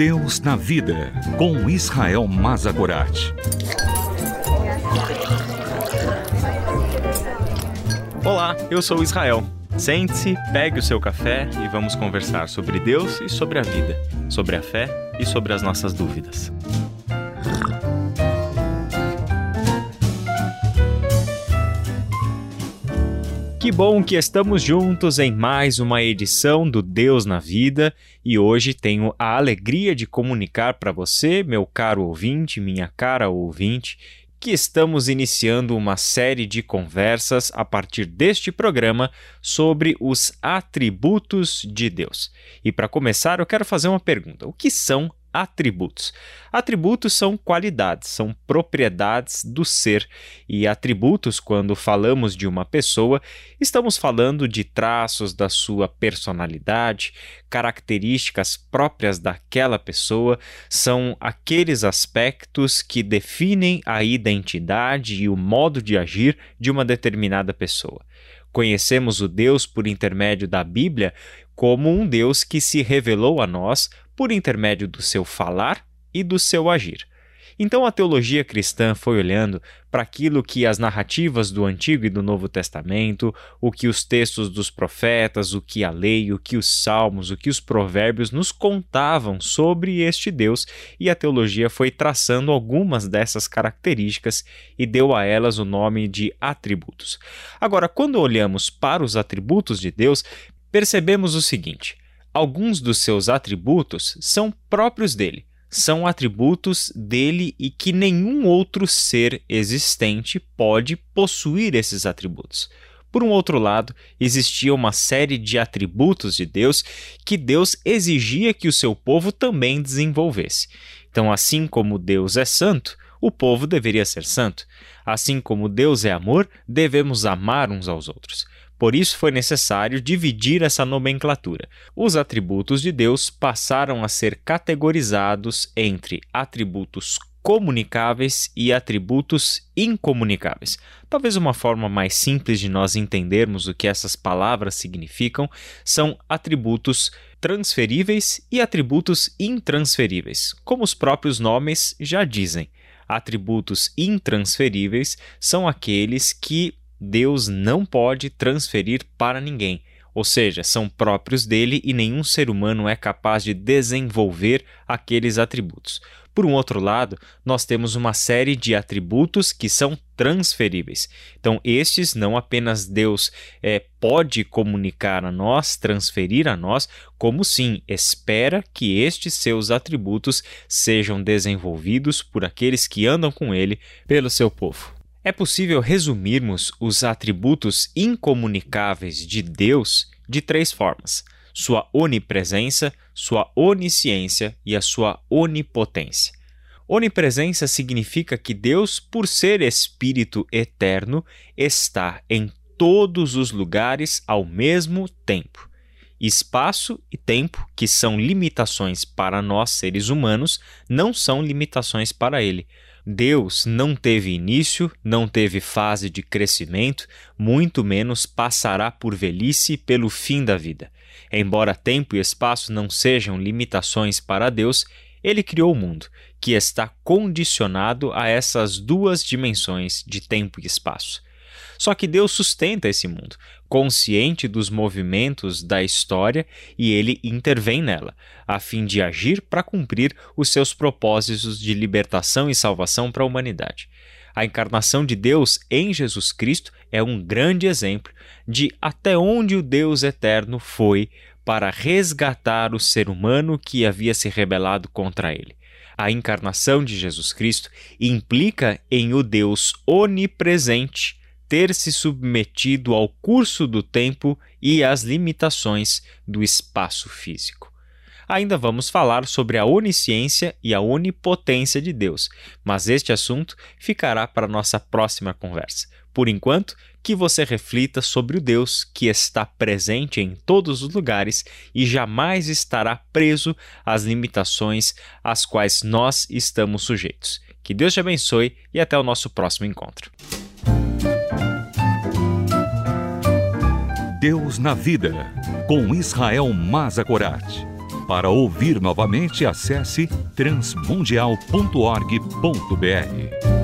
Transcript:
Deus na Vida, com Israel Mazagorat. Olá, eu sou Israel. Sente-se, pegue o seu café e vamos conversar sobre Deus e sobre a vida, sobre a fé e sobre as nossas dúvidas. Que bom que estamos juntos em mais uma edição do Deus na Vida e hoje tenho a alegria de comunicar para você, meu caro ouvinte, minha cara ouvinte, que estamos iniciando uma série de conversas a partir deste programa sobre os atributos de Deus. E para começar, eu quero fazer uma pergunta: o que são atributos. Atributos são qualidades, são propriedades do ser. E atributos, quando falamos de uma pessoa, estamos falando de traços da sua personalidade, características próprias daquela pessoa, são aqueles aspectos que definem a identidade e o modo de agir de uma determinada pessoa. Conhecemos o Deus por intermédio da Bíblia como um Deus que se revelou a nós por intermédio do seu falar e do seu agir. Então a teologia cristã foi olhando para aquilo que as narrativas do Antigo e do Novo Testamento, o que os textos dos profetas, o que a lei, o que os salmos, o que os provérbios nos contavam sobre este Deus, e a teologia foi traçando algumas dessas características e deu a elas o nome de atributos. Agora, quando olhamos para os atributos de Deus, percebemos o seguinte: alguns dos seus atributos são próprios dele, são atributos dele e que nenhum outro ser existente pode possuir esses atributos. Por um outro lado, existia uma série de atributos de Deus que Deus exigia que o seu povo também desenvolvesse. Então, assim como Deus é santo, o povo deveria ser santo. Assim como Deus é amor, devemos amar uns aos outros. Por isso foi necessário dividir essa nomenclatura. Os atributos de Deus passaram a ser categorizados entre atributos comunicáveis e atributos incomunicáveis. Talvez uma forma mais simples de nós entendermos o que essas palavras significam são atributos transferíveis e atributos intransferíveis, como os próprios nomes já dizem. Atributos intransferíveis são aqueles que Deus não pode transferir para ninguém, ou seja, são próprios dele e nenhum ser humano é capaz de desenvolver aqueles atributos. Por um outro lado, nós temos uma série de atributos que são transferíveis. Então, estes não apenas Deus é, pode comunicar a nós, transferir a nós, como sim espera que estes seus atributos sejam desenvolvidos por aqueles que andam com ele, pelo seu povo. É possível resumirmos os atributos incomunicáveis de Deus de três formas: sua onipresença, sua onisciência e a sua onipotência. Onipresença significa que Deus, por ser Espírito eterno, está em todos os lugares ao mesmo tempo. Espaço e tempo, que são limitações para nós seres humanos, não são limitações para ele Deus não teve início, não teve fase de crescimento, muito menos passará por velhice pelo fim da vida. Embora tempo e espaço não sejam limitações para Deus, ele criou o mundo, que está condicionado a essas duas dimensões de tempo e espaço. Só que Deus sustenta esse mundo, consciente dos movimentos da história, e ele intervém nela, a fim de agir para cumprir os seus propósitos de libertação e salvação para a humanidade. A encarnação de Deus em Jesus Cristo é um grande exemplo de até onde o Deus eterno foi para resgatar o ser humano que havia se rebelado contra ele. A encarnação de Jesus Cristo implica em o Deus onipresente ter se submetido ao curso do tempo e às limitações do espaço físico. Ainda vamos falar sobre a onisciência e a onipotência de Deus, mas este assunto ficará para nossa próxima conversa. Por enquanto, que você reflita sobre o Deus que está presente em todos os lugares e jamais estará preso às limitações às quais nós estamos sujeitos. Que Deus te abençoe e até o nosso próximo encontro. Deus na Vida, com Israel Mazakorat. Para ouvir novamente, acesse transmundial.org.br.